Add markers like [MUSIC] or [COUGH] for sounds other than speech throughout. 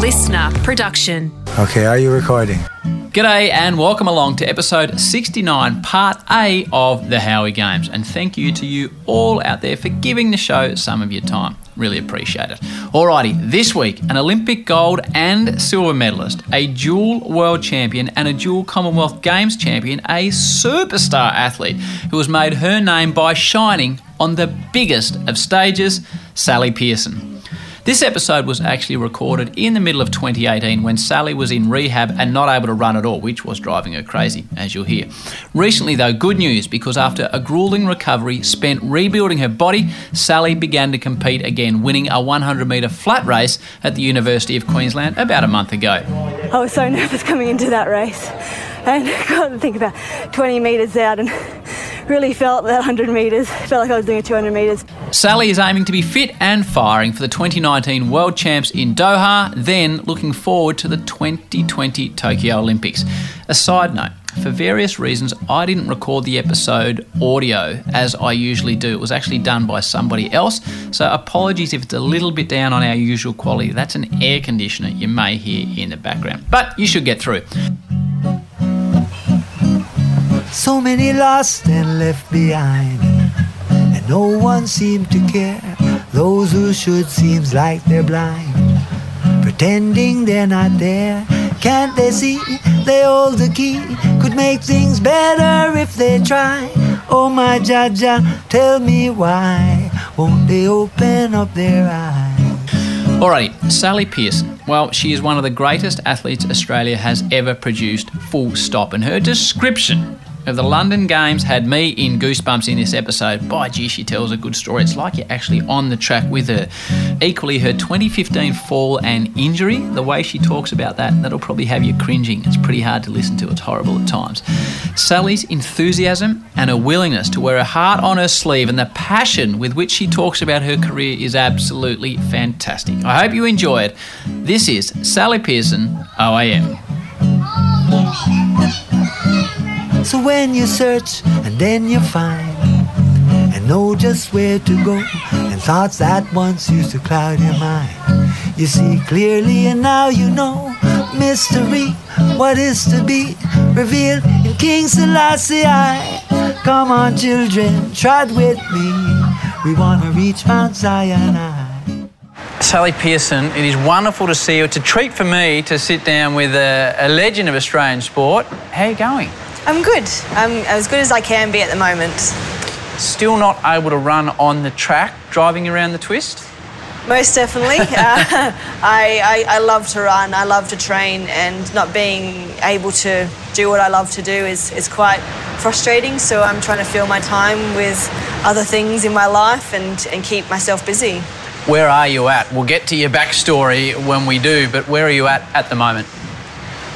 listener production. Okay, are you recording? G'day and welcome along to episode 69, part A of the Howie Games. And thank you to you all out there for giving the show some of your time. Really appreciate it. Alrighty, this week, an Olympic gold and silver medalist, a dual world champion, and a dual Commonwealth Games champion, a superstar athlete who has made her name by shining on the biggest of stages, Sally Pearson. This episode was actually recorded in the middle of 2018 when Sally was in rehab and not able to run at all, which was driving her crazy, as you'll hear. Recently, though, good news because after a grueling recovery spent rebuilding her body, Sally began to compete again, winning a 100 metre flat race at the University of Queensland about a month ago. I was so nervous coming into that race and [LAUGHS] got to think about 20 metres out and really felt that 100 metres. Felt like I was doing a 200 metres. Sally is aiming to be fit and firing for the 2019 World Champs in Doha, then looking forward to the 2020 Tokyo Olympics. A side note, for various reasons, I didn't record the episode audio as I usually do. It was actually done by somebody else, so apologies if it's a little bit down on our usual quality. That's an air conditioner you may hear in the background, but you should get through. So many lost and left behind, and no one seemed to care. Those who should seems like they're blind, pretending they're not there. Can't they see they hold the key? Could make things better if they try. Oh my Jah Jah, tell me why won't they open up their eyes? Alrighty, Sally Pearson. Well, she is one of the greatest athletes Australia has ever produced, full stop. And her description of the London Games had me in goosebumps in this episode. By gee, she tells a good story. It's like you're actually on the track with her. Equally, her 2015 fall and injury, the way she talks about that, that'll probably have you cringing. It's pretty hard to listen to, it's horrible at times. Sally's enthusiasm and her willingness to wear her heart on her sleeve and the passion with which she talks about her career is absolutely fantastic. I hope you enjoy it. This is Sally Pearson, OAM. Oh, So when you search and then you find and know just where to go and thoughts that once used to cloud your mind, you see clearly and now you know mystery, what is to be revealed in King Selassie. Come on, children, trot with me. We want to reach Mount Zion. Sally Pearson, it is wonderful to see you. It's a treat for me to sit down with a, a legend of Australian sport. How are you going? I'm good. I'm as good as I can be at the moment. Still not able to run on the track, driving around the twist? Most definitely. [LAUGHS] uh, I, I, I, love to run, I love to train, and not being able to do what I love to do is, is quite frustrating. So I'm trying to fill my time with other things in my life and, and keep myself busy. Where are you at? We'll get to your backstory when we do, but where are you at at the moment?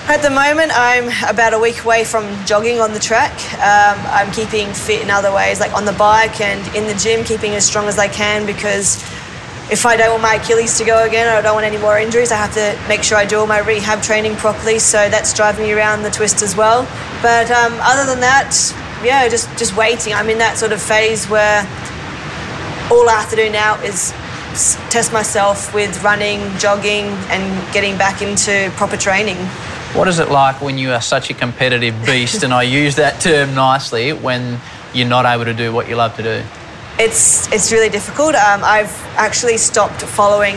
At the moment, I'm about a week away from jogging on the track. Um, I'm keeping fit in other ways, like on the bike and in the gym, keeping as strong as I can because if I don't want my Achilles to go again or I don't want any more injuries, I have to make sure I do all my rehab training properly. So that's driving me around the twist as well. But um, other than that, yeah, just just waiting. I'm in that sort of phase where all I have to do now is test myself with running, jogging, and getting back into proper training. What is it like when you are such a competitive beast, and I use that term nicely, when you're not able to do what you love to do? It's, it's really difficult. Um, I've actually stopped following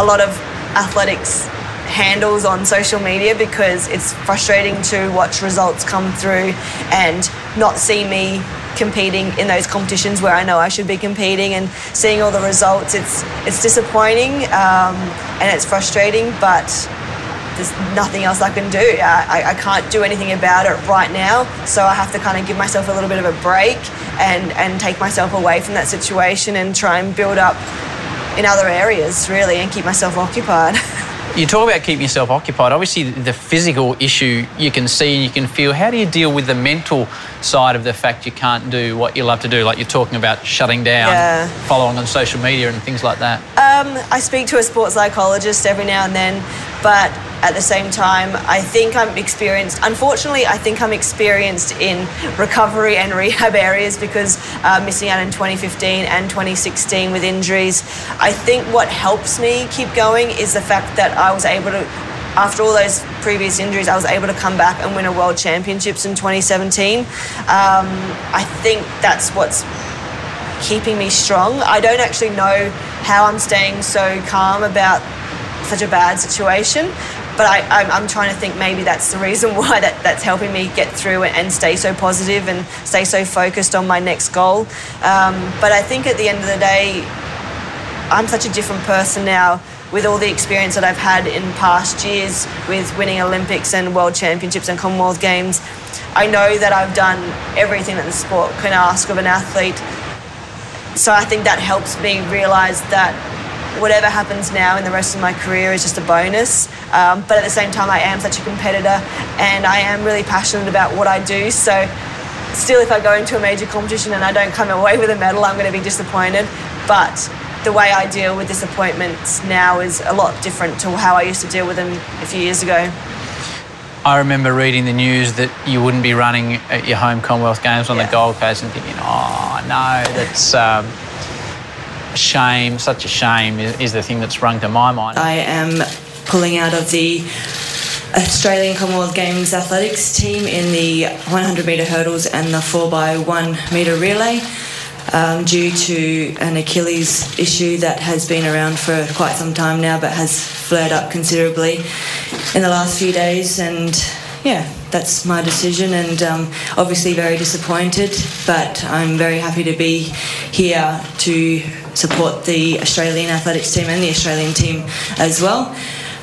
a lot of athletics handles on social media because it's frustrating to watch results come through and not see me competing in those competitions where I know I should be competing and seeing all the results. It's it's disappointing um, and it's frustrating, but there's nothing else I can do. I, I can't do anything about it right now, so I have to kind of give myself a little bit of a break and, and take myself away from that situation and try and build up in other areas, really, and keep myself occupied. [LAUGHS] You talk about keeping yourself occupied. Obviously, the physical issue you can see and you can feel. How do you deal with the mental side of the fact you can't do what you love to do? Like you're talking about shutting down, yeah. following on social media and things like that. Um, I speak to a sports psychologist every now and then, but at the same time, I think I'm experienced. Unfortunately, I think I'm experienced in recovery and rehab [LAUGHS] areas because uh, missing out in 2015 and 2016 with injuries. I think what helps me keep going is the fact that I was able to after all those previous injuries, I was able to come back and win a world championships in 2017. Um, I think that's what's keeping me strong. I don't actually know how I'm staying so calm about such a bad situation. But I, am trying to think maybe that's the reason [LAUGHS] why that, that's helping me get through and, and stay so positive and stay so focused on my next goal. Um, but I think at the end of the day, I'm such a different person now with all the experience that I've had in past years with winning Olympics and World Championships and Commonwealth Games. I know that I've done everything that the sport can ask of an athlete. So I think that helps me realise that whatever happens now in the rest of my career is just a bonus. Um, but at the same time, I am such a competitor and I am really passionate about what I do. So, still, if I go into a major competition and I don't come away [LAUGHS] with a medal, I'm going to be disappointed. But the way I deal with disappointments now is a lot different to how I used to deal with them a few years ago. I remember reading the news that you wouldn't be running at your home Commonwealth Games on yeah. the Gold Coast and thinking, oh no, that's um, a shame, such a shame is, is the thing that sprung to my mind. I am pulling out of the Australian Commonwealth Games athletics team in the 100 metre hurdles and the 4x1 metre relay um, due to an Achilles issue that has been around for quite some time now but has flared up considerably in the last few days. And yeah, that's my decision, and um, obviously very disappointed, but I'm very happy to be here to support the Australian athletics team and the Australian team as well.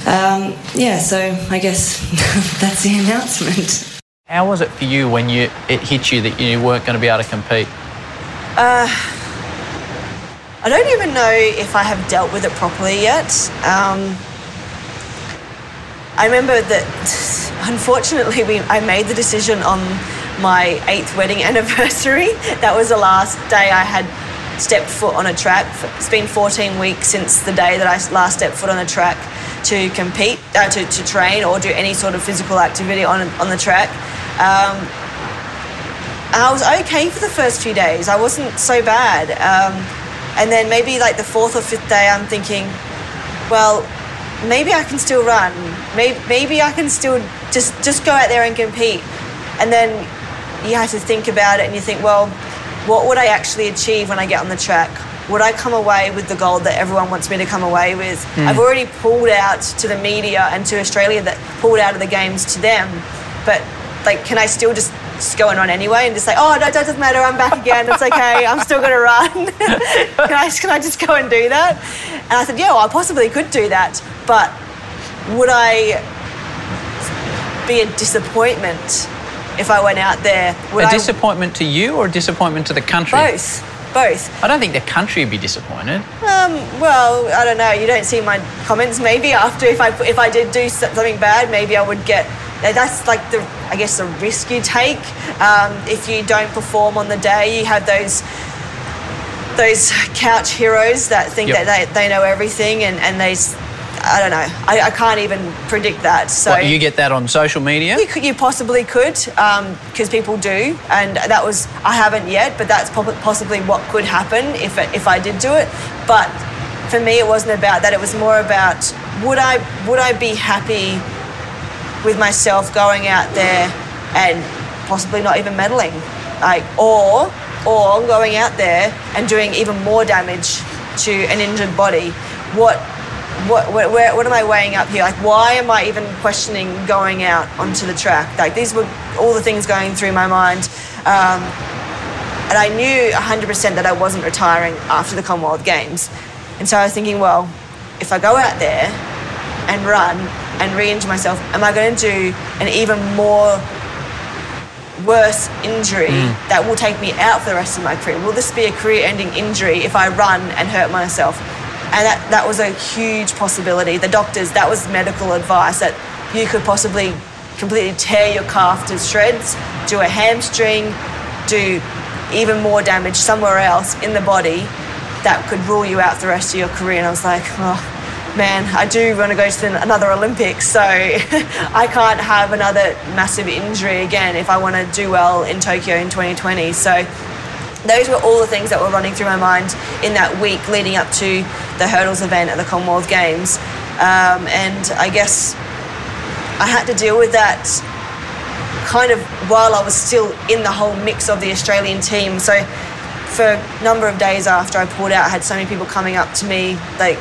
Um, yeah, so I guess [LAUGHS] that's the announcement. How was it for you when you it hit you that you weren't going to be able to compete? Uh, I don't even know if I have dealt with it properly yet. Um, I remember that, [LAUGHS] unfortunately, we, I made the decision on my eighth wedding [LAUGHS] anniversary. That was the last day I had stepped foot on a track. It's been 14 weeks since the day that I last stepped foot on a track to compete, uh, to, to train or do any sort of physical activity on, on the track. Um, I was okay for the first few days. I wasn't so bad. Um, and then maybe like the fourth or fifth day, I'm thinking, well, maybe I can still run. Maybe, maybe I can still just, just go out there and compete. And then you have to think about it and you think, well, what would I actually achieve when I get on the track? Would I come away with the gold that everyone wants me to come away with? Mm. I've already pulled out to the media and to Australia that pulled out of the games to them. But like, can I still just just go and run anyway and just say, oh, no, it doesn't matter, I'm back again, it's okay, I'm still going to run. [LAUGHS] can, I, can I just go and do that? And I said, yeah, well, I possibly could do that, but would I be a disappointment if I went out there? Would a I... disappointment to you or a disappointment to the country? Both. Both. I don't think the country would be disappointed. Um, well, I don't know. You don't see my comments. Maybe after if I if I did do something bad, maybe I would get that's like the I guess the risk you take. Um, if you don't perform on the day, you have those those couch heroes that think yep. that they, they know everything and, and they I don't know. I, I can't even predict that. So what, you get that on social media? You, could, you possibly could, because um, people do, and that was I haven't yet, but that's possibly what could happen if it, if I did do it. But for me, it wasn't about that. It was more about would I would I be happy with myself going out there and possibly not even medaling, like or or going out there and doing even more damage to an injured body. What what, what, where, what am I weighing up here? Like, why am I even questioning going out onto the track? Like, these were all the things going through my mind. Um, and I knew 100% that I wasn't retiring after the Commonwealth Games. And so I was thinking, well, if I go out there and run and re-injure myself, am I going to do an even more worse injury mm. that will take me out for the rest of my career? Will this be a career-ending injury if I run and hurt myself? And that, that was a huge possibility. The doctors, that was medical advice that you could possibly completely tear your calf to shreds, do a hamstring, do even more damage somewhere else in the body that could rule you out the rest of your career. And I was like, oh, man, I do want to go to another Olympics, so [LAUGHS] I can't have another massive injury again if I want to do well in Tokyo in 2020. So those were all the things that were running through my mind in that week leading up to the hurdles event at the Commonwealth Games. Um, and I guess I had to deal with that kind of while I was still in the whole mix of the Australian team. So for a number of days after I pulled out, I had so many people coming up to me, like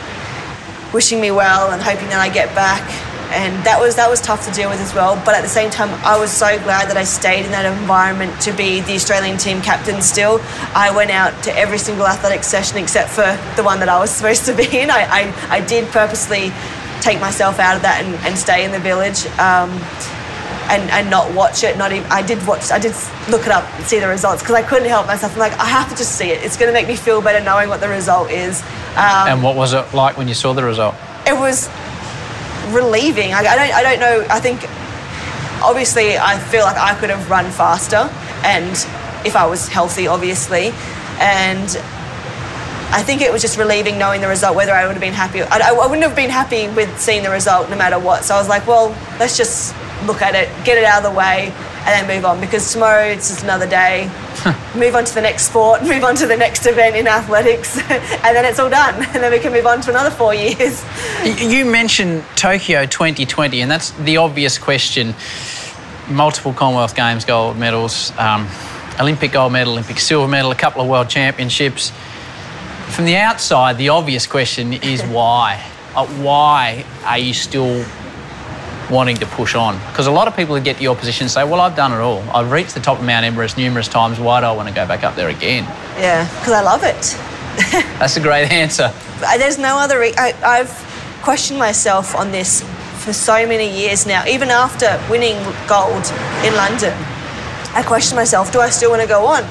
wishing me well and hoping that I get back. And that was that was tough to deal with as well. But at the same time, I was so glad that I stayed in that environment to be the Australian team captain. Still, I went out to every single athletic session except for the one that I was [LAUGHS] supposed to be in. I I, I did purposely take myself out of that and, and stay in the village. Um, and, and not watch it. Not even I did watch. I did look it up and see the results because I couldn't help myself. I'm like, I have to just see it. It's going to make me feel better knowing what the result is. Um, and what was it like when you saw the result? It was relieving. I, I don't. I don't know. I think obviously I feel like I could have run faster, and if I was healthy, obviously, and I think it was just relieving knowing the result, whether I would have been happy. I, I, wouldn't have been happy with seeing the result no matter what. So I was like, well, let's just look at it, get it out of the way, and then move on because tomorrow it's just another day. move on to the next sport, [LAUGHS] move on to the next event in athletics, [LAUGHS] and then it's all done. And then we can move on to another four years. You mentioned Tokyo 2020, and that's the obvious question. Multiple Commonwealth Games gold medals, um, Olympic gold medal, Olympic silver medal, a couple of world championships. From the outside, the obvious question is why? Uh, why are you still wanting to push on. Because a lot of people who get to your position say, well, I've done it all. I've reached the top of Mount Everest numerous times. Why do I want to go back up there again? Yeah, because I love it. [LAUGHS] That's a great answer. There's no other. Re- I, I've questioned myself on this for so many years now. Even after winning gold in London, I question myself: Do I still want to go on?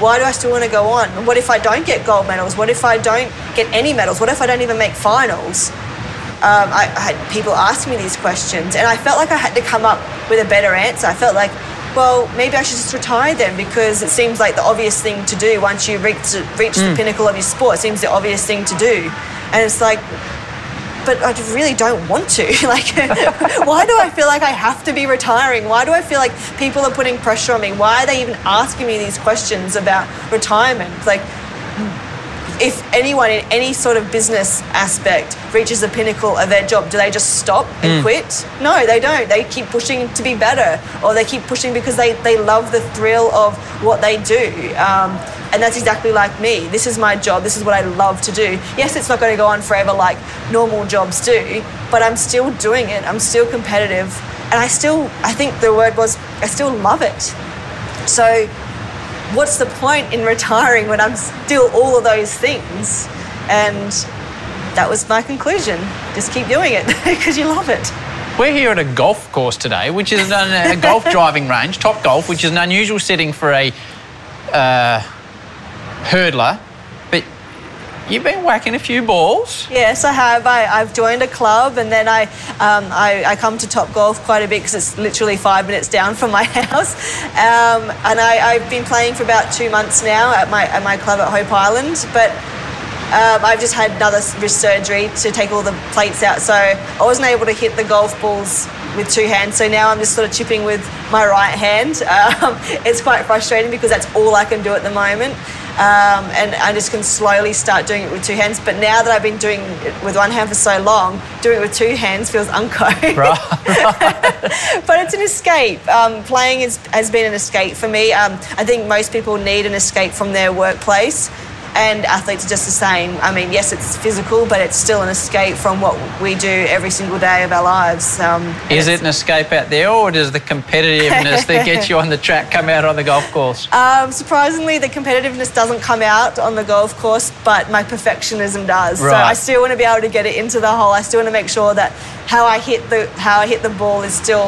Why do I still want to go on? What if I don't get gold medals? What if I don't get any medals? What if I don't even make finals? Um, I, I, had people ask me these questions, and I felt like I had to come up with a better answer. I felt like, well, maybe I should just retire then because it seems like the obvious thing to do once you reach, reach mm. the pinnacle of your sport. It seems the obvious thing to do, and it's like, but I really don't want to. [LAUGHS] like, [LAUGHS] why do I feel like I have to be retiring? Why do I feel like people are putting pressure on me? Why are they even asking me these questions about retirement? Like if anyone in any sort of business aspect reaches the pinnacle of their job, do they just stop and mm. quit? No, they don't. They keep pushing to be better, or they keep pushing because they, they love the thrill of what they do. Um, and that's exactly like me. This is my job. This is what I love to do. Yes, it's not going to go on forever like normal jobs do, but I'm still doing it. I'm still competitive. And I still, I think the word was, I still love it. So what's the point in retiring when I'm still all of those things? And that was my conclusion. Just keep doing it [LAUGHS] because you love it. We're here at a golf course today, which is a [LAUGHS] golf driving range, Top Golf, which is an unusual setting for a uh, hurdler. You've been whacking a few balls. Yes, I have. I, have joined a club and then I, um, I, I, come to Top Golf quite a bit because it's literally five minutes down from my [LAUGHS] house. Um, and I, have been playing for about two months now at my, at my club at Hope Island. But um, I've just had another wrist surgery to take all the plates out. So I wasn't able to hit the golf balls with two hands. So now I'm just sort of chipping with my right hand. [LAUGHS] Um, it's quite frustrating because that's all I can do at the moment um, and I just can slowly start doing it with two hands. But now that I've been doing it with one hand for so long, doing it with two hands feels unco. Right. [LAUGHS] but it's an escape. Um, playing is, has been an escape for me. Um, I think most people need an escape from their workplace and athletes are just the same. I mean, yes, it's physical, but it's still an escape from what we do every single day of our lives. Um, Is it an escape out there, or does the competitiveness that gets you on the track come out on the golf course? [LAUGHS] Um, surprisingly, the competitiveness doesn't come out on the golf course, but my perfectionism does. Right. So I still want to be able to get it into the hole. I still want to make sure that how I hit the how I hit the ball is still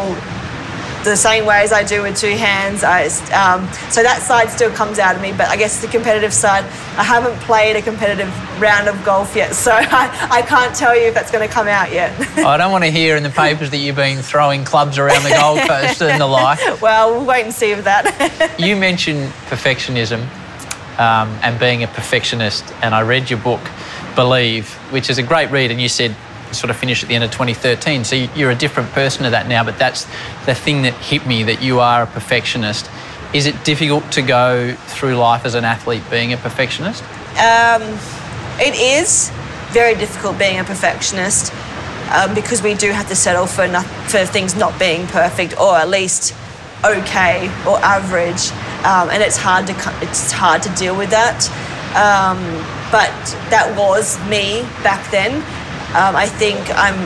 the same way as I do with two hands. I, um, so that side still comes out of me, but I guess the competitive side, I haven't played a competitive round of golf yet, so [LAUGHS] I, I can't tell you if that's going to come out yet. I don't want to hear in the papers that you've been throwing clubs around the Gold Coast [LAUGHS] and the like. Well, we'll wait and see with that. [LAUGHS] you mentioned perfectionism um, and being a perfectionist, and I read your book, Believe, which is a great read, and you said sort of finished at the end of 2013. So you're a different person to that now. But that's the thing that hit me that you are a perfectionist. Is it difficult to go through life as an athlete being a perfectionist? Um, it is very difficult being a perfectionist um, because we do have to settle for not, for things not being perfect or at least okay or average, um, and it's hard to it's hard to deal with that. Um, but that was me back then. Um, I think I'm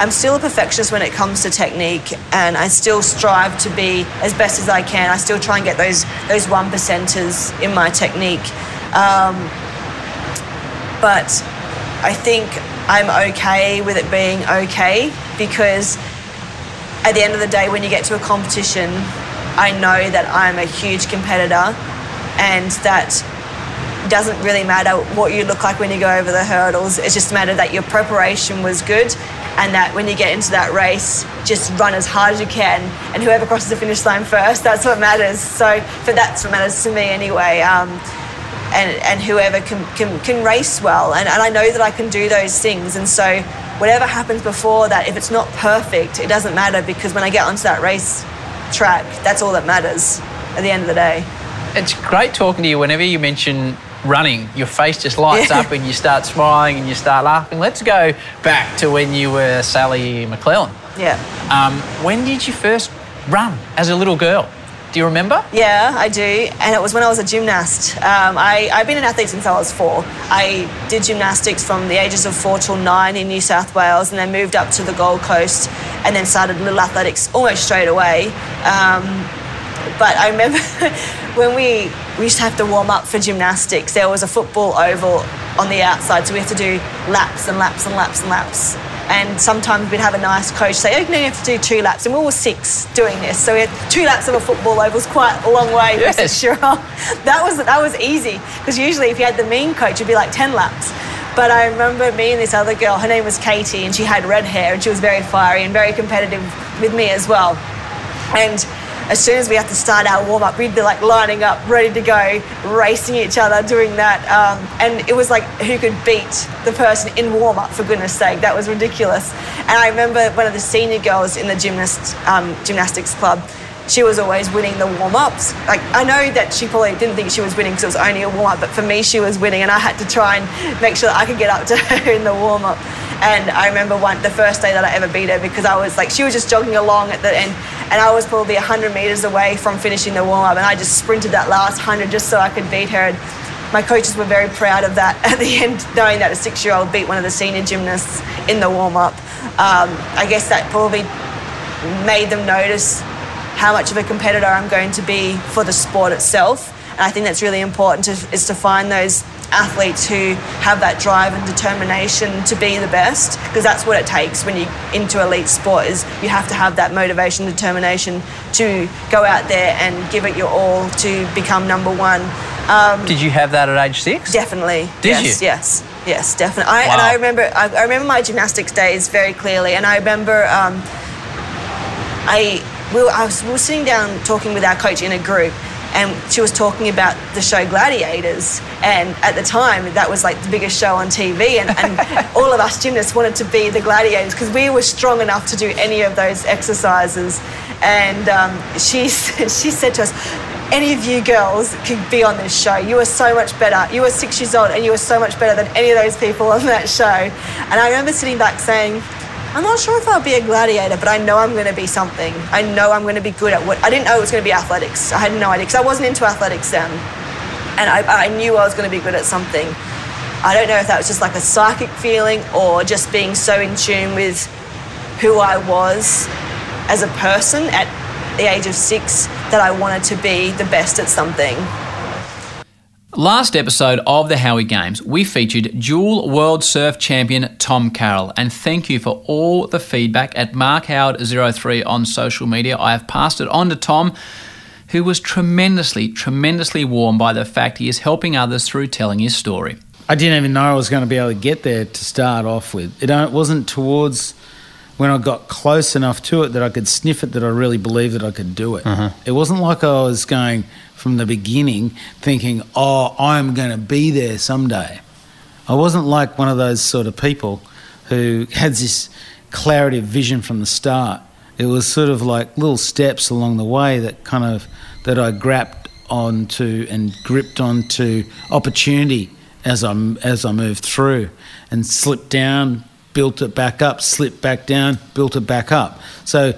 I'm still a perfectionist when it comes to technique, and I still strive to be as best as I can. I still try and get those those one percenters in my technique, um, but I think I'm okay with it being okay because at the end of the day, when you get to a competition, I know that I'm a huge competitor and that doesn't really matter what you look like when you go over the hurdles. It's just a matter that your preparation was good and that when you get into that race, just run as hard as you can. And whoever crosses the finish line first, that's what matters. So for that's what matters to me anyway. Um, and, and whoever can, can, can race well. And, and I know that I can do those things. And so whatever happens before that, if it's not perfect, it doesn't matter because when I get onto that race track, that's all that matters at the end of the day. It's great talking to you whenever you mention running, your face just lights yeah. up and you start smiling and you start laughing. Let's go back to when you were Sally McLellan. Yeah. Um, when did you first run as a little girl? Do you remember? Yeah, I do. And it was when I was a gymnast. Um, I, I've been an athlete since I was four. I did gymnastics from the ages of four till nine in New South Wales and then moved up to the Gold Coast and then started little athletics almost straight away. Um, but I remember [LAUGHS] when we, we used to have to warm up for gymnastics, there was a football oval on the outside, so we had to do laps and laps and laps and laps. And sometimes we'd have a nice coach say, oh, no, you have to do two laps. And we were six doing this. So we had two laps of a football oval was quite a long way yes. for six year old. That was, that was easy. Because usually if you had the mean coach, it'd be like 10 laps. But I remember me and this other girl, her name was Katie, and she had red hair, and she was very fiery and very competitive with me as well. And as soon as we had to start our warm up, we'd be like lining up, ready to go, racing each other, doing that. Um, and it was like who could beat the person in warm up, for goodness sake. That was ridiculous. And I remember one of the senior girls in the gymnast, um, gymnastics club. She was always winning the warm ups. Like I know that she probably didn't think she was winning because it was only a warm up, but for me, she was winning, and I had to try and make sure that I could get up to [LAUGHS] her in the warm up. And I remember one the first day that I ever beat her because I was like she was just jogging along at the end and I was probably 100 metres away from finishing the warm up and I just sprinted that last 100 just so I could beat her. And my coaches were very proud of that [LAUGHS] at the end, knowing that a six year old beat one of the senior gymnasts in the warm up. Um, I guess that probably made them notice how much of a competitor I'm going to be for the sport itself. And I think that's really important to, is to find those athletes who have that drive and determination to be the best because that's what it takes when you into elite sport is you have to have that motivation determination to go out there and give it your all to become number one. Um, did you have that at age six? Definitely. Did yes, you? yes. Yes definitely. I, wow. and I remember I, I, remember my gymnastics days very clearly. And I remember um, I we were, I was, we were sitting down talking with our coach in a group and she was talking about the show Gladiators. And at the time, that was like the biggest show on TV, and, and [LAUGHS] all of us gymnasts wanted to be the gladiators because we were strong enough to do any of those exercises. And um, she [LAUGHS] she said to us, any of you girls could be on this show. You are so much better. You are six years old and you are so much better than any of those people on that show. And I remember sitting back saying, I'm not sure if I'll be a gladiator, but I know I'm going to be something. I know I'm going to be good at what I didn't know it was going to be athletics. I had no idea because I wasn't into athletics then, and I, I knew I was going to be good at something. I don't know if that was just like a psychic feeling or just being so in tune with who I was as a person at the age of six that I wanted to be the best at something. Last episode of the Howie Games, we featured dual world surf champion Tom Carroll. And thank you for all the feedback at MarkHoward03 on social media. I have passed it on to Tom, who was tremendously, tremendously warmed by the fact he is helping others through telling his story. I didn't even know I was going to be able to get there to start off with. It wasn't towards when I got close enough to it that I could sniff it that I really believed that I could do it. Uh-huh. It wasn't like I was going from the beginning thinking, oh, I'm going to be there someday. I wasn't like one of those sort of people who had this clarity of vision from the start. It was sort of like little steps along the way that kind of that I grabbed onto and gripped onto opportunity as I as I moved through and slipped down, built it back up, slipped back down, built it back up. So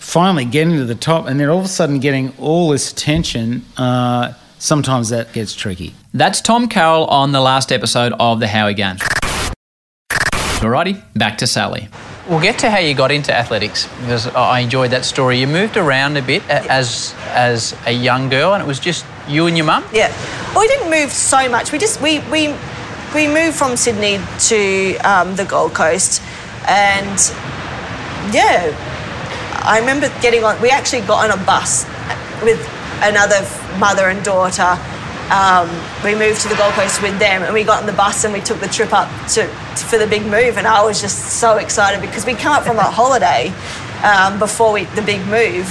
finally getting to the top and then all of a sudden getting all this attention. Uh, sometimes that gets tricky. That's Tom Carroll on the last episode of the Howie Games. Alrighty, back to Sally. We'll get to how you got into athletics because I enjoyed that story. You moved around a bit as as a young girl, and it was just you and your mum. Yeah. Well, we didn't move so much. We just we we we moved from Sydney to um, the Gold Coast, and yeah, I remember getting on. We actually got on a bus with another mother and daughter. Um, we moved to the Gold Coast with them, and we got on the bus and we took the trip up to, to for the big move. And I was just so excited because we come up from a holiday um, before we, the big move,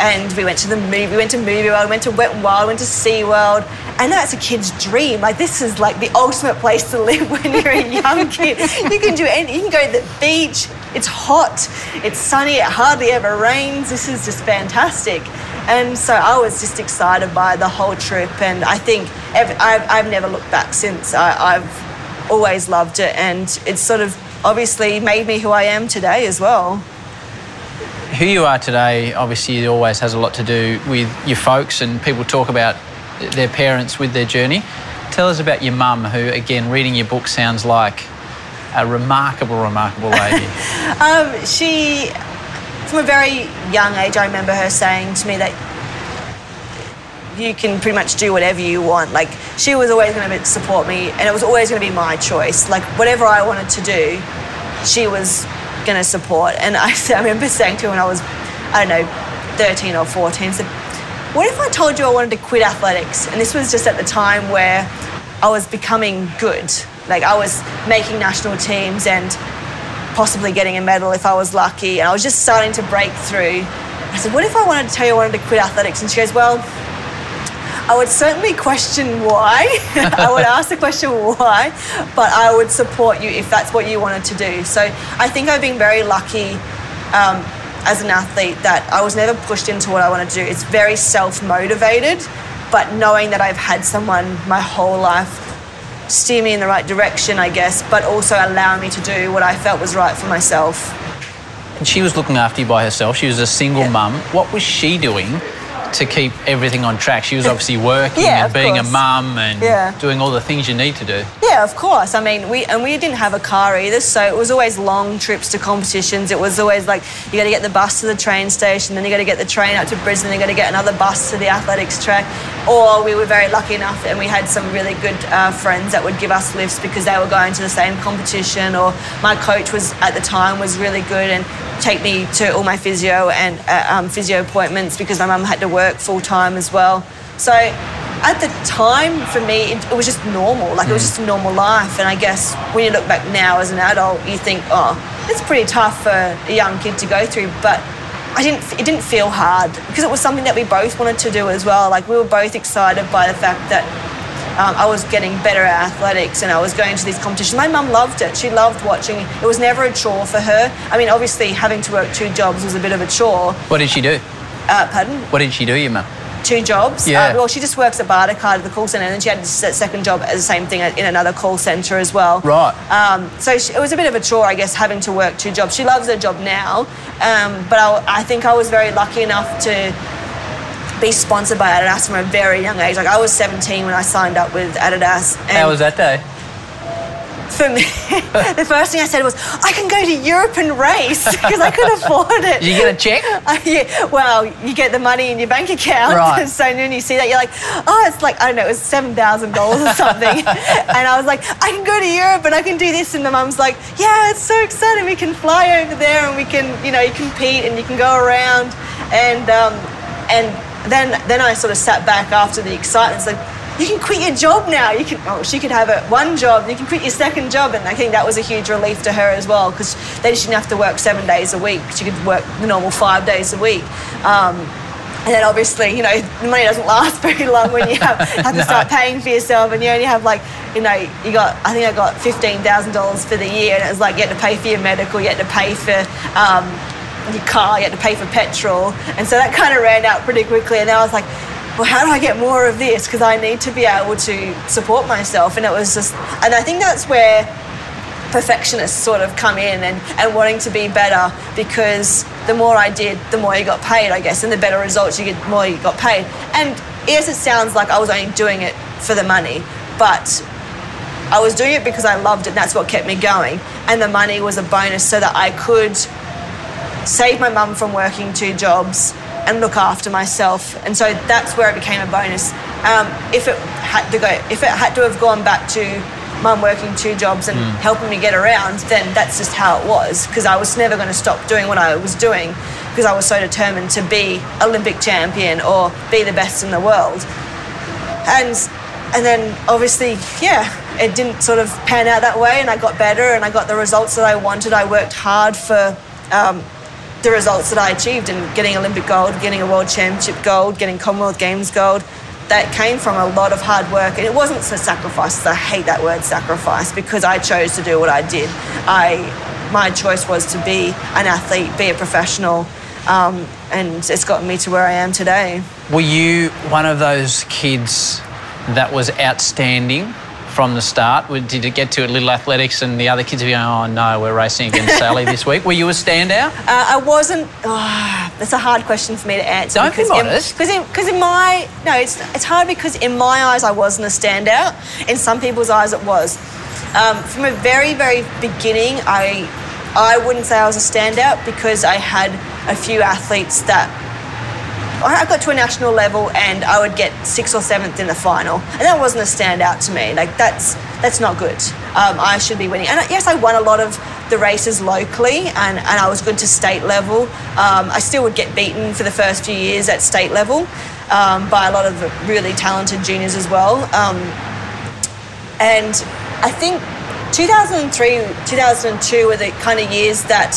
and we went to the movie. We went to Movie World, went to Wet n Wild, went to Sea World. And that's a kid's dream. Like this is like the ultimate place to live [LAUGHS] when you're a young kid. You can do anything. You can go to the beach. It's hot. It's sunny. It hardly ever rains. This is just fantastic. And so I was just excited by the whole trip. And I think I've, I've never looked back since. I, I've always loved it. And it's sort of obviously made me who I am today as well. Who you are today, obviously, always has a lot to do with your folks, and people talk about their parents with their journey. Tell us about your mum, who, again, reading your book sounds like a remarkable, remarkable lady. [LAUGHS] um, she, from a very young age, I remember her saying to me that you can pretty much do whatever you want. Like, she was always going to support me, and it was always going to be my choice. Like, whatever I wanted to do, she was going to support. And I, [LAUGHS] I remember saying to her when I was, I don't know, 13 or 14, said, what if I told you I wanted to quit athletics? And this was just at the time where I was becoming good. Like I was making national teams and possibly getting a medal if I was lucky. And I was just starting to break through. I said, What if I wanted to tell you I wanted to quit athletics? And she goes, Well, I would certainly question why. [LAUGHS] I would ask the question why, but I would support you if that's what you wanted to do. So I think I've been very lucky um, as an athlete that I was never pushed into what I want to do. It's very self motivated, but knowing that I've had someone my whole life steer me in the right direction, I guess, but also allow me to do what I felt was right for myself. And she was looking after you by herself. She was a single Yeah. mum. What was she doing to keep everything on track? She was obviously working Yeah, and being a mum and Yeah. doing all the things you need to do. Yeah, of course. I mean, we and we didn't have a car either, so it was always long trips to competitions. It was always like you got to get the bus to the train station, then you got to get the train out to Brisbane, then you got to get another bus to the athletics track. Or we were very lucky enough, and we had some really good uh, friends that would give us lifts because they were going to the same competition. Or my coach was at the time was really good and take me to all my physio and uh, um, physio appointments because my mum had to work full time as well. So at the time, for me, it, it was just normal. Like it was just a normal life. And I guess when you look back now as an adult, you think, oh, it's pretty tough for a young kid to go through. But I didn't. It didn't feel hard because it was something that we both wanted to do as well. Like we were both excited by the fact that. Um, I was getting better at athletics and I was going to these competitions. My mum loved it. She loved watching. It was never a chore for her. I mean, obviously, having to work two jobs was a bit of a chore. What did she do? Uh, pardon? What did she do, your mum? Two jobs. Yeah. Uh, well, she just works at Bartercard at the call centre, and then she had a second job as the same thing in another call centre as well. Right. Um, so she, it was a bit of a chore, I guess, having to work two jobs. She loves her job now, um, but I, I think I was very lucky enough to be sponsored by Adidas from a very young age. Like I was 17 when I signed up with Adidas. And How was that day? For me, [LAUGHS] the first thing I said was, I can go to Europe and race [LAUGHS] because I could [LAUGHS] afford it. Did you get a check? Uh, yeah, well, you get the money in your bank account. Right. So then you see that, you're like, oh, it's like, I don't know, it was $7,000 or something. and I was like, I can go to Europe and I can do this. And the mum's like, yeah, it's so exciting. We can fly over there and we can, you know, you compete and you can go around. And, um, and then, then I sort of sat back after the excitement. It's like, you can quit your job now. You can. Oh, she could have a one job. You can quit your second job, and I think that was a huge relief to her as well because then she didn't have to work seven days a week. She could work the normal five days a week. Um, And then obviously, you know, the money doesn't last [LAUGHS] very long when you have, [LAUGHS] have to start paying for yourself and you only have like, you know, you got, I think I got $15,000 for the year and it was like you had to pay for your medical, you had to pay for um, your car, you had to pay for petrol. And so that kind of ran out pretty quickly. And then I was like, well, how do I get more of this? Because I need to be able to support myself. And it was just, and I think that's where perfectionists sort of come in and, and wanting to be better because the more I did, the more you got paid, I guess, and the better results you get, the more you got paid. And yes, it sounds like I was only doing it for the money, but I was doing it because I loved it, and that's what kept me going. And the money was a bonus so that I could save my mum from working two jobs and look after myself. And so that's where it became a bonus. Um, if it had to go, if it had to have gone back to mum working two jobs and helping me get around, then that's just how it was. Because I was never going to stop doing what I was doing because I was so determined to be Olympic champion or be the best in the world. And and then obviously, yeah, it didn't sort of pan out that way, and I got better and I got the results that I wanted. I worked hard for. Um, the results that I achieved and getting Olympic gold, getting a World Championship gold, getting Commonwealth Games gold, that came from a lot of hard work. And it wasn't so sacrifice. I hate that word sacrifice because I chose to do what I did. I, my choice was to be an athlete, be a professional, um, and it's gotten me to where I am today. Were you one of those kids that was outstanding from the start? Did it get to Little Athletics and the other kids were going, oh no, we're racing against Sally this week? Were you a standout? Uh, I wasn't. Oh, that's a hard question for me to answer. Don't be modest. Because in, because in my no, it's it's hard because in my eyes I wasn't a standout. In some people's eyes it was. Um, from a very very beginning, I I wouldn't say I was a standout because I had a few athletes that I got to a national level and I would get sixth or seventh in the final, and that wasn't a standout to me. Like that's that's not good. Um, I should be winning. And yes, I won a lot of the races locally, and, and I was good to state level. Um, I still would get beaten for the first few years at state level um, by a lot of really talented juniors as well. Um, and I think 2003, 2002 were the kind of years that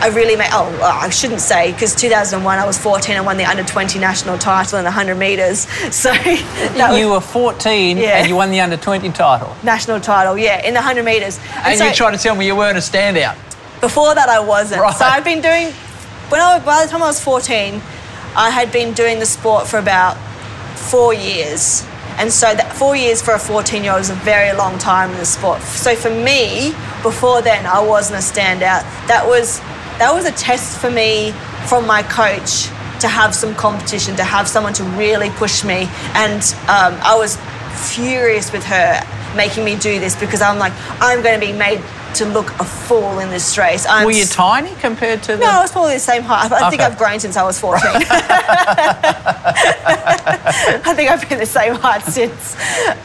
I really made. Oh, I shouldn't say because 2001 I was 14. I won the under 20 national title in the 100 meters. [LAUGHS] So [LAUGHS] that you was were 14 Yeah. and you won the under 20 title. national title. Yeah, in the 100 meters. And so you tried to tell me you weren't a standout. before that I wasn't. Right. So I've been doing. When I by the time I was 14, I had been doing the sport for about four years. And so that four years for a 14 year old is a very long time in the sport. So for me, before then, I wasn't a standout. That was that was a test for me from my coach to have some competition, to have someone to really push me. And um, I was furious with her making me do this because I'm like, I'm going to be made to look a fool in this race. I'm Were you tiny compared to the. no, I was probably the same height. I think Okay. I've grown since I was 14. [LAUGHS] [LAUGHS] I think I've been the same height since.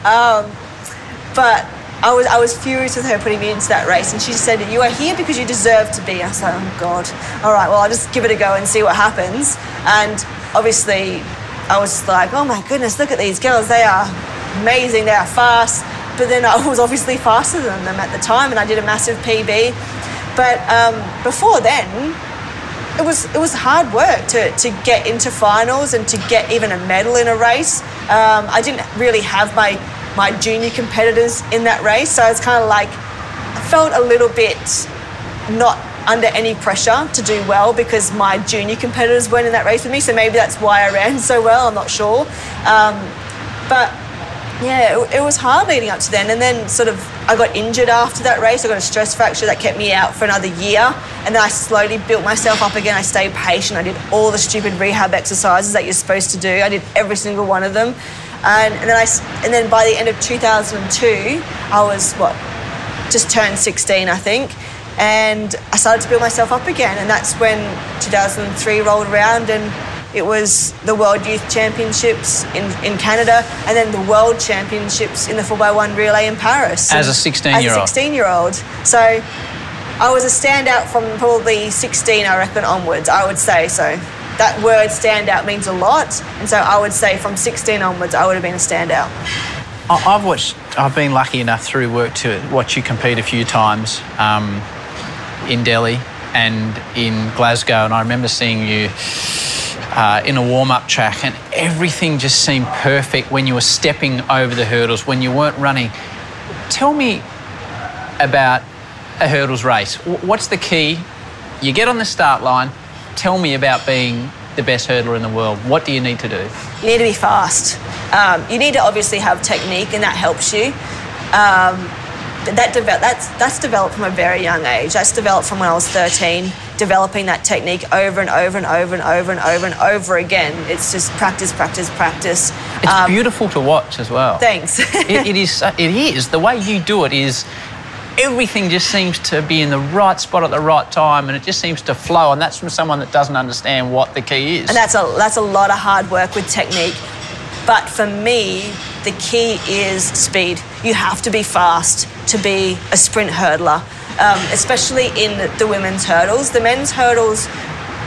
Um, but I was, I was furious with her putting me into that race. And she said, You are here because you deserve to be. I like, Oh, God. All right, well, I'll just give it a go and see what happens. And obviously, I was like, Oh, my goodness, look at these girls. They are amazing. They are fast. But then I [LAUGHS] was obviously faster than them at the time, and I did a massive PB. But um, before then, it was it was hard work to, to get into finals and to get even a medal in a race. Um, I didn't really have my my junior competitors in that race, so it's kind of like I felt a little bit not under any pressure to do well because my junior competitors weren't in that race with me. So maybe that's why I ran [LAUGHS] so well. I'm not sure, um, but yeah, it, it was hard leading up to then. And then sort of I got injured after that race. I got a stress fracture that kept me out for another year. And then I slowly built myself up again. I stayed patient. I did all the stupid rehab exercises that you're supposed to do. I did every single one of them. And, and then I and then by the end of 2002, I was what just turned 16, I think. And I started to build myself up again. And that's when 2003 rolled around and it was the World Youth Championships in, in Canada and then the World Championships in the 4x1 relay in Paris. As a 16-year-old. As a 16 year old. So I was a standout from probably 16, I reckon, onwards, I would say. So that word standout means a lot. And so I would say from 16 onwards, I would have been a standout. I've watched. I've been lucky enough through work to watch you compete a few times um, in Delhi and in Glasgow, and I remember seeing you uh, in a warm up track, and everything just seemed perfect when you were stepping over the hurdles, when you weren't running. Tell me about a hurdles race. What's the key? You get on the start line. Tell me about being the best hurdler in the world. What do you need to do? You need to be fast. Um, you need to obviously have technique, and that helps you. Um, that that's, that's developed from a very young age. That's developed from when I was 13, developing that technique over and over and over and over and over and over again. It's just practice, practice, practice. It's Um, beautiful to watch as well. Thanks. it, it is. It is. The way you do it is. Everything just seems to be in the right spot at the right time, and it just seems to flow. And that's from someone that doesn't understand what the key is. And that's a that's a lot of hard work with technique. But for me, the key is speed. You have to be fast to be a sprint hurdler, um, especially in the women's hurdles. The men's hurdles,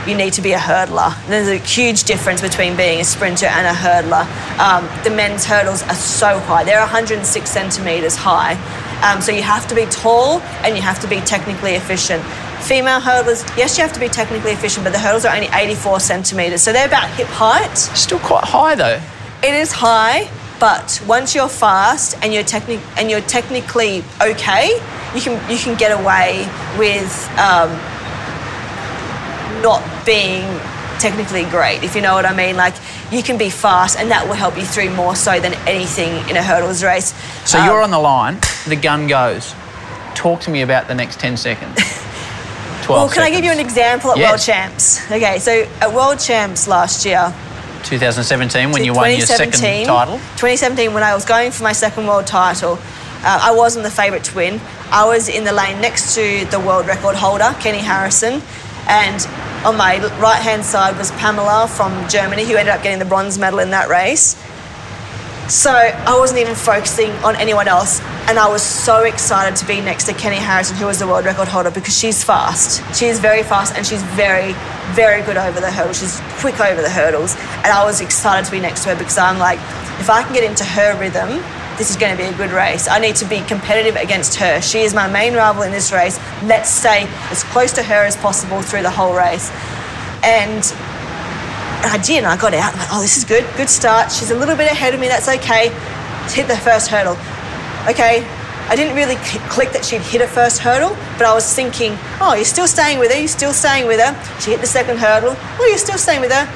you need to be a hurdler. There's a huge difference between being a sprinter and a hurdler. Um, the men's hurdles are so high; they're 106 centimeters high. Um, so you have to be tall and you have to be technically efficient. Female hurdlers, yes, you have to be technically efficient, but the hurdles are only 84 centimeters, so they're about hip height. still quite high though. It is high, but once you're fast and you're technic and you're technically okay, you can you can get away with um, not being technically great, if you know what I mean. Like you can be fast, and that will help you through more so than anything in a hurdles race. So Um, you're on the line. The gun goes. Talk to me about the next ten seconds. [LAUGHS] Twelve. Well, can I give you an example at Yes. World Champs? Okay, so at World Champs last year, 2017 when you won your second title. 2017, when I was going for my second world title, uh, I wasn't the favourite to win. I was in the lane next to the world record holder, Keni Harrison, and on my right hand side was Pamela from Germany, who ended up getting the bronze medal in that race. So I wasn't even focusing on anyone else, and I was so excited to be next to Keni Harrison, who was the world record holder, because she's fast. She is very fast, and she's very, very good over the hurdles. She's quick over the hurdles, and I was excited to be next to her because I'm like, if I can get into her rhythm, this is going to be a good race. I need to be competitive against her. She is my main rival in this race. Let's stay as close to her as possible through the whole race. And I did, and I got out. I'm like, oh, this is good, good start. She's a little bit ahead of me, that's okay. Hit the first hurdle. Okay, I didn't really click that she'd hit her first hurdle, but I was thinking, oh, you're still staying with her, you're still staying with her. She hit the second hurdle, oh, you're still staying with her.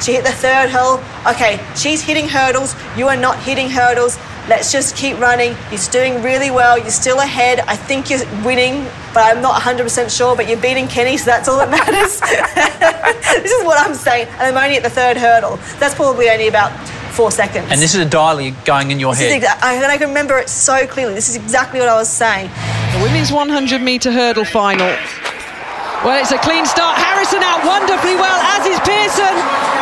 She hit the third hurdle. Okay, she's hitting hurdles, you are not hitting hurdles. Let's just keep running. You're doing really well. You're still ahead. I think you're winning, but I'm not 100% sure. But you're beating Keni, so that's all that [LAUGHS] matters. [LAUGHS] this is what I'm saying. And I'm only at the third hurdle. That's probably only about four seconds. And this is a dial going in your This head. exa- I, and I can remember it so clearly. This is exactly what I was saying. The women's 100 metre hurdle final. Well, it's a clean start. Harrison out wonderfully well, as is Pearson.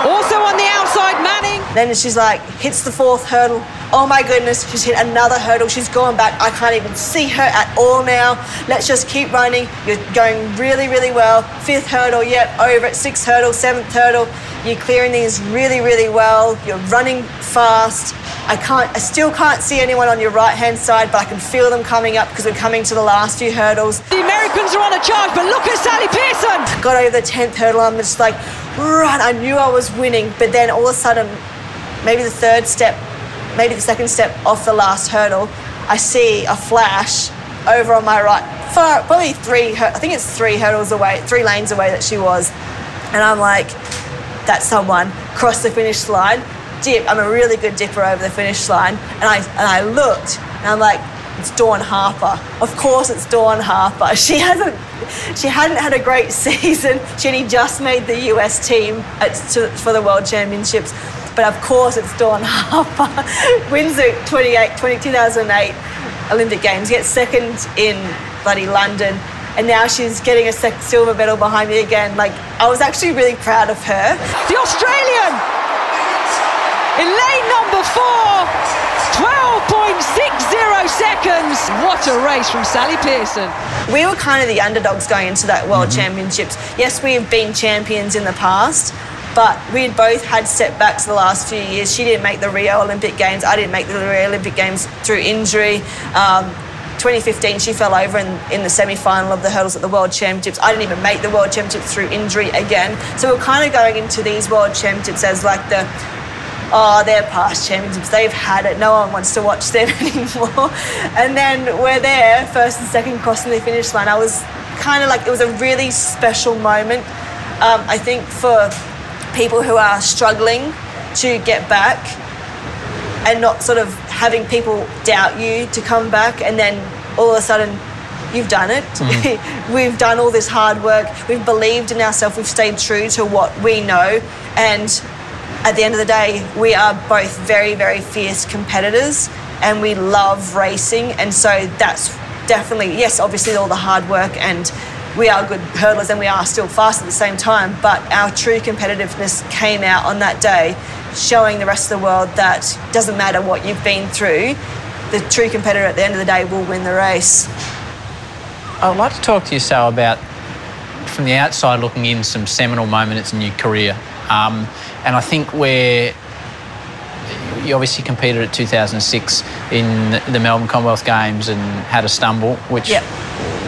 Also on the Manning. Then she's like, hits the fourth hurdle. Oh my goodness, she's hit another hurdle. She's gone back. I can't even see her at all now. Let's just keep running. You're going really, really well. Fifth hurdle, yep, over it. Sixth hurdle, seventh hurdle. You're clearing these really, really well. You're running fast. I can't, I still can't see anyone on your right hand side, but I can feel them coming up because we're coming to the last few hurdles. The Americans are on a charge, but look at Sally Pearson. got over the 10th hurdle. I'm just like, run. I knew I was winning. But then all of a sudden, maybe the third step, maybe the second step off the last hurdle, I see a flash over on my right, far, probably three, I think it's three hurdles away, three lanes away that she was. And I'm like, that's someone. Cross the finish line, dip. I'm a really good dipper over the finish line. And I, and I looked, and I'm like, it's Dawn Harper. Of course, it's Dawn Harper. [LAUGHS] She hasn't, she hadn't had a great [LAUGHS] season. She only just made the US team at, to, for the World Championships. But of course, it's Dawn [LAUGHS] Harper. Wins the 28, 20, 2008 Olympic Games, gets second in bloody London. And now she's getting a silver medal behind me again. Like, I was actually really proud of her. The Australian in lane number four. 12.60 seconds. What a race from Sally Pearson. We were kind of the underdogs going into that World Championships. Yes, we have been champions in the past, but we had both had setbacks the last few years. She didn't make the Rio Olympic Games. I didn't make the Rio Olympic Games through injury. Um, 2015, she fell over in, in the semi final of the hurdles at the World Championships. I didn't even make the World Championships through injury again. So we're kind of going into these World Championships as like the, oh, they're past championships. They've had it. No one wants to watch them [LAUGHS] anymore. and then we're there, first and second crossing the finish line. I was kind of like, it was a really special moment. Um, I think for people who are struggling to get back and not sort of having people doubt you to come back and then all of a sudden you've done it. Mm. [LAUGHS] we've done all this hard work. We've believed in ourselves. We've stayed true to what we know. And at the end of the day, we are both very, very fierce competitors and we love racing. And so that's definitely, yes, obviously all the hard work and we are good hurdlers and we are still fast at the same time. But our true competitiveness came out on that day showing the rest of the world that doesn't matter what you've been through, the true competitor at the end of the day will win the race. I'd like to talk to you, Sal, about from the outside looking in some seminal moments in your career. Um, and I think where you obviously competed at 2006 in the Melbourne Commonwealth Games and had a stumble, which yep.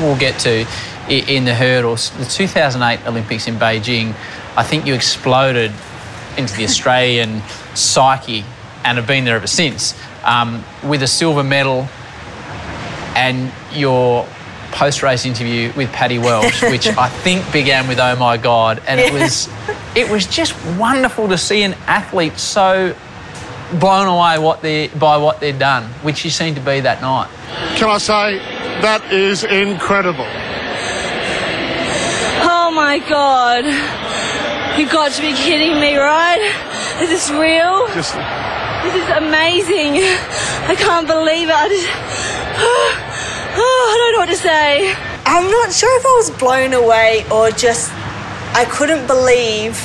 we'll get to in the hurdles. The 2008 Olympics in Beijing, I think you exploded into the [LAUGHS] Australian psyche and have been there ever since. Um, with a silver medal and your post-race interview with Paddy Welsh, [LAUGHS] which I think began with "Oh my God," and it was it was just wonderful to see an athlete so blown away what they by what they'd done, which you seemed to be that night. Can I say that is incredible? Oh my God. You've got to be kidding me, right? Is this real? Just... This is amazing. I can't believe it. I just. Oh, [SIGHS] [SIGHS] I don't know what to say. I'm not sure if I was blown away or just. I couldn't believe.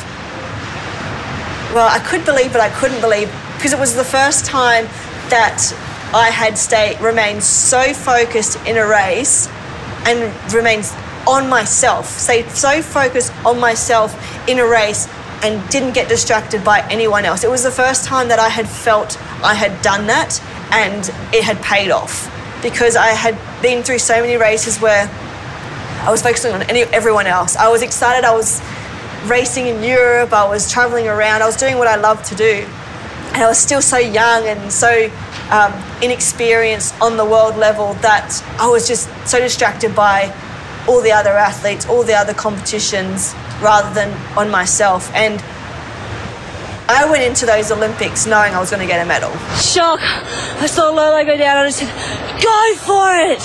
Well, I could believe, but I couldn't believe because it was the first time that I had stayed, remained so focused in a race and remained on myself, say so focused on myself in a race and didn't get distracted by anyone else. It was the first time that I had felt I had done that and it had paid off because I had been through so many races where I was focusing on any, everyone else. I was excited, I was racing in Europe, I was traveling around, I was doing what I loved to do. And I was still so young and so um, inexperienced on the world level that I was just so distracted by all the other athletes, all the other competitions, rather than on myself. And I went into those Olympics knowing I was going to get a medal. Shock. I saw Lolo go down and I said, go for it.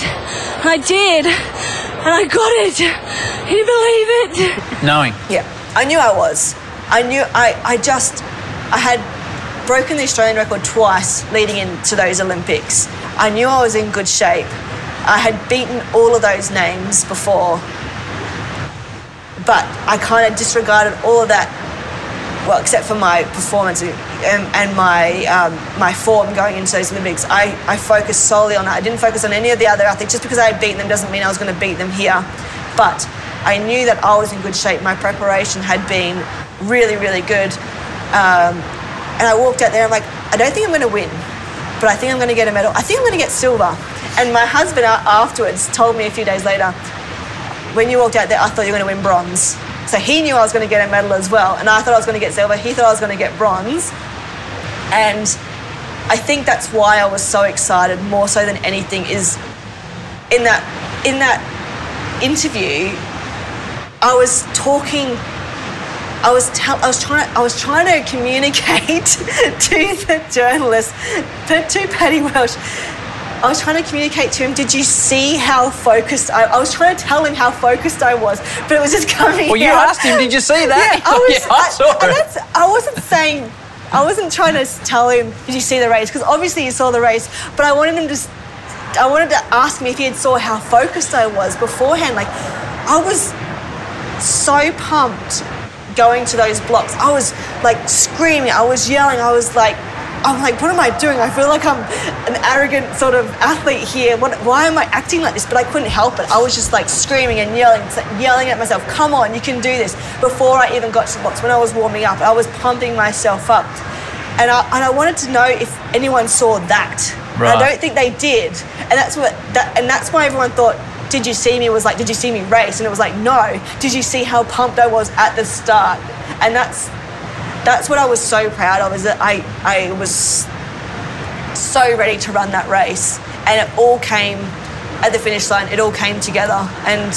And I did. And I got it. Can you believe it? Knowing. Yeah. I knew I was. I knew I, I just, I had broken the Australian record twice leading into those Olympics. I knew I was in good shape. I had beaten all of those names before, but I kind of disregarded all of that. Well, except for my performance and, and my um, my form going into those Olympics, I, I focused solely on that. I didn't focus on any of the other athletes. Just because I had beaten them doesn't mean I was going to beat them here. But I knew that I was in good shape. My preparation had been really, really good. Um, and I walked out there, I'm like, I don't think I'm going to win, but I think I'm going to get a medal. I think I'm going to get silver. And my husband afterwards told me a few days later, when you walked out there, I thought you were going to win bronze. So he knew I was going to get a medal as well. And I thought I was going to get silver. He thought I was going to get bronze. And I think that's why I was so excited, more so than anything, is in that in that interview, I was talking I was tell, I was trying I was trying to communicate [LAUGHS] to the journalist, to Paddy Welsh, I was trying to communicate to him, did you see how focused I, I was trying to tell him how focused I was, but it was just coming Well, you out. asked him, did you see that? [LAUGHS] Yeah, I, was, [LAUGHS] yeah, I, saw I, it. I wasn't saying, I wasn't trying to tell him, did you see the race? Because obviously you saw the race, but I wanted him to, I wanted to ask me if he had saw how focused I was beforehand. Like, I was so pumped going to those blocks. I was like screaming, I was yelling, I was like, I'm like, what am I doing? I feel like I'm an arrogant sort of athlete here. What, why am I acting like this? But I couldn't help it. I was just like screaming and yelling, yelling at myself, come on, you can do this. Before I even got to the box, when I was warming up, I was pumping myself up. And I, and I wanted to know if anyone saw that Right. I don't think they did, and that's what that, and that's why everyone thought. Did you see me? Was like, did you see me race? And it was like, no. Did you see how pumped I was at the start? And that's that's what I was so proud of. Is that I I was so ready to run that race, and it all came at the finish line. It all came together, and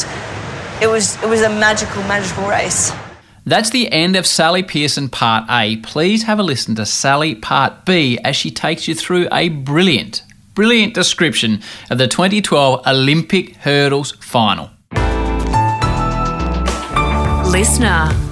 it was it was a magical, magical race. That's the end of Sally Pearson Part A. Please have a listen to Sally Part B as she takes you through a brilliant, brilliant description of the 2012 Olympic hurdles final. Listener.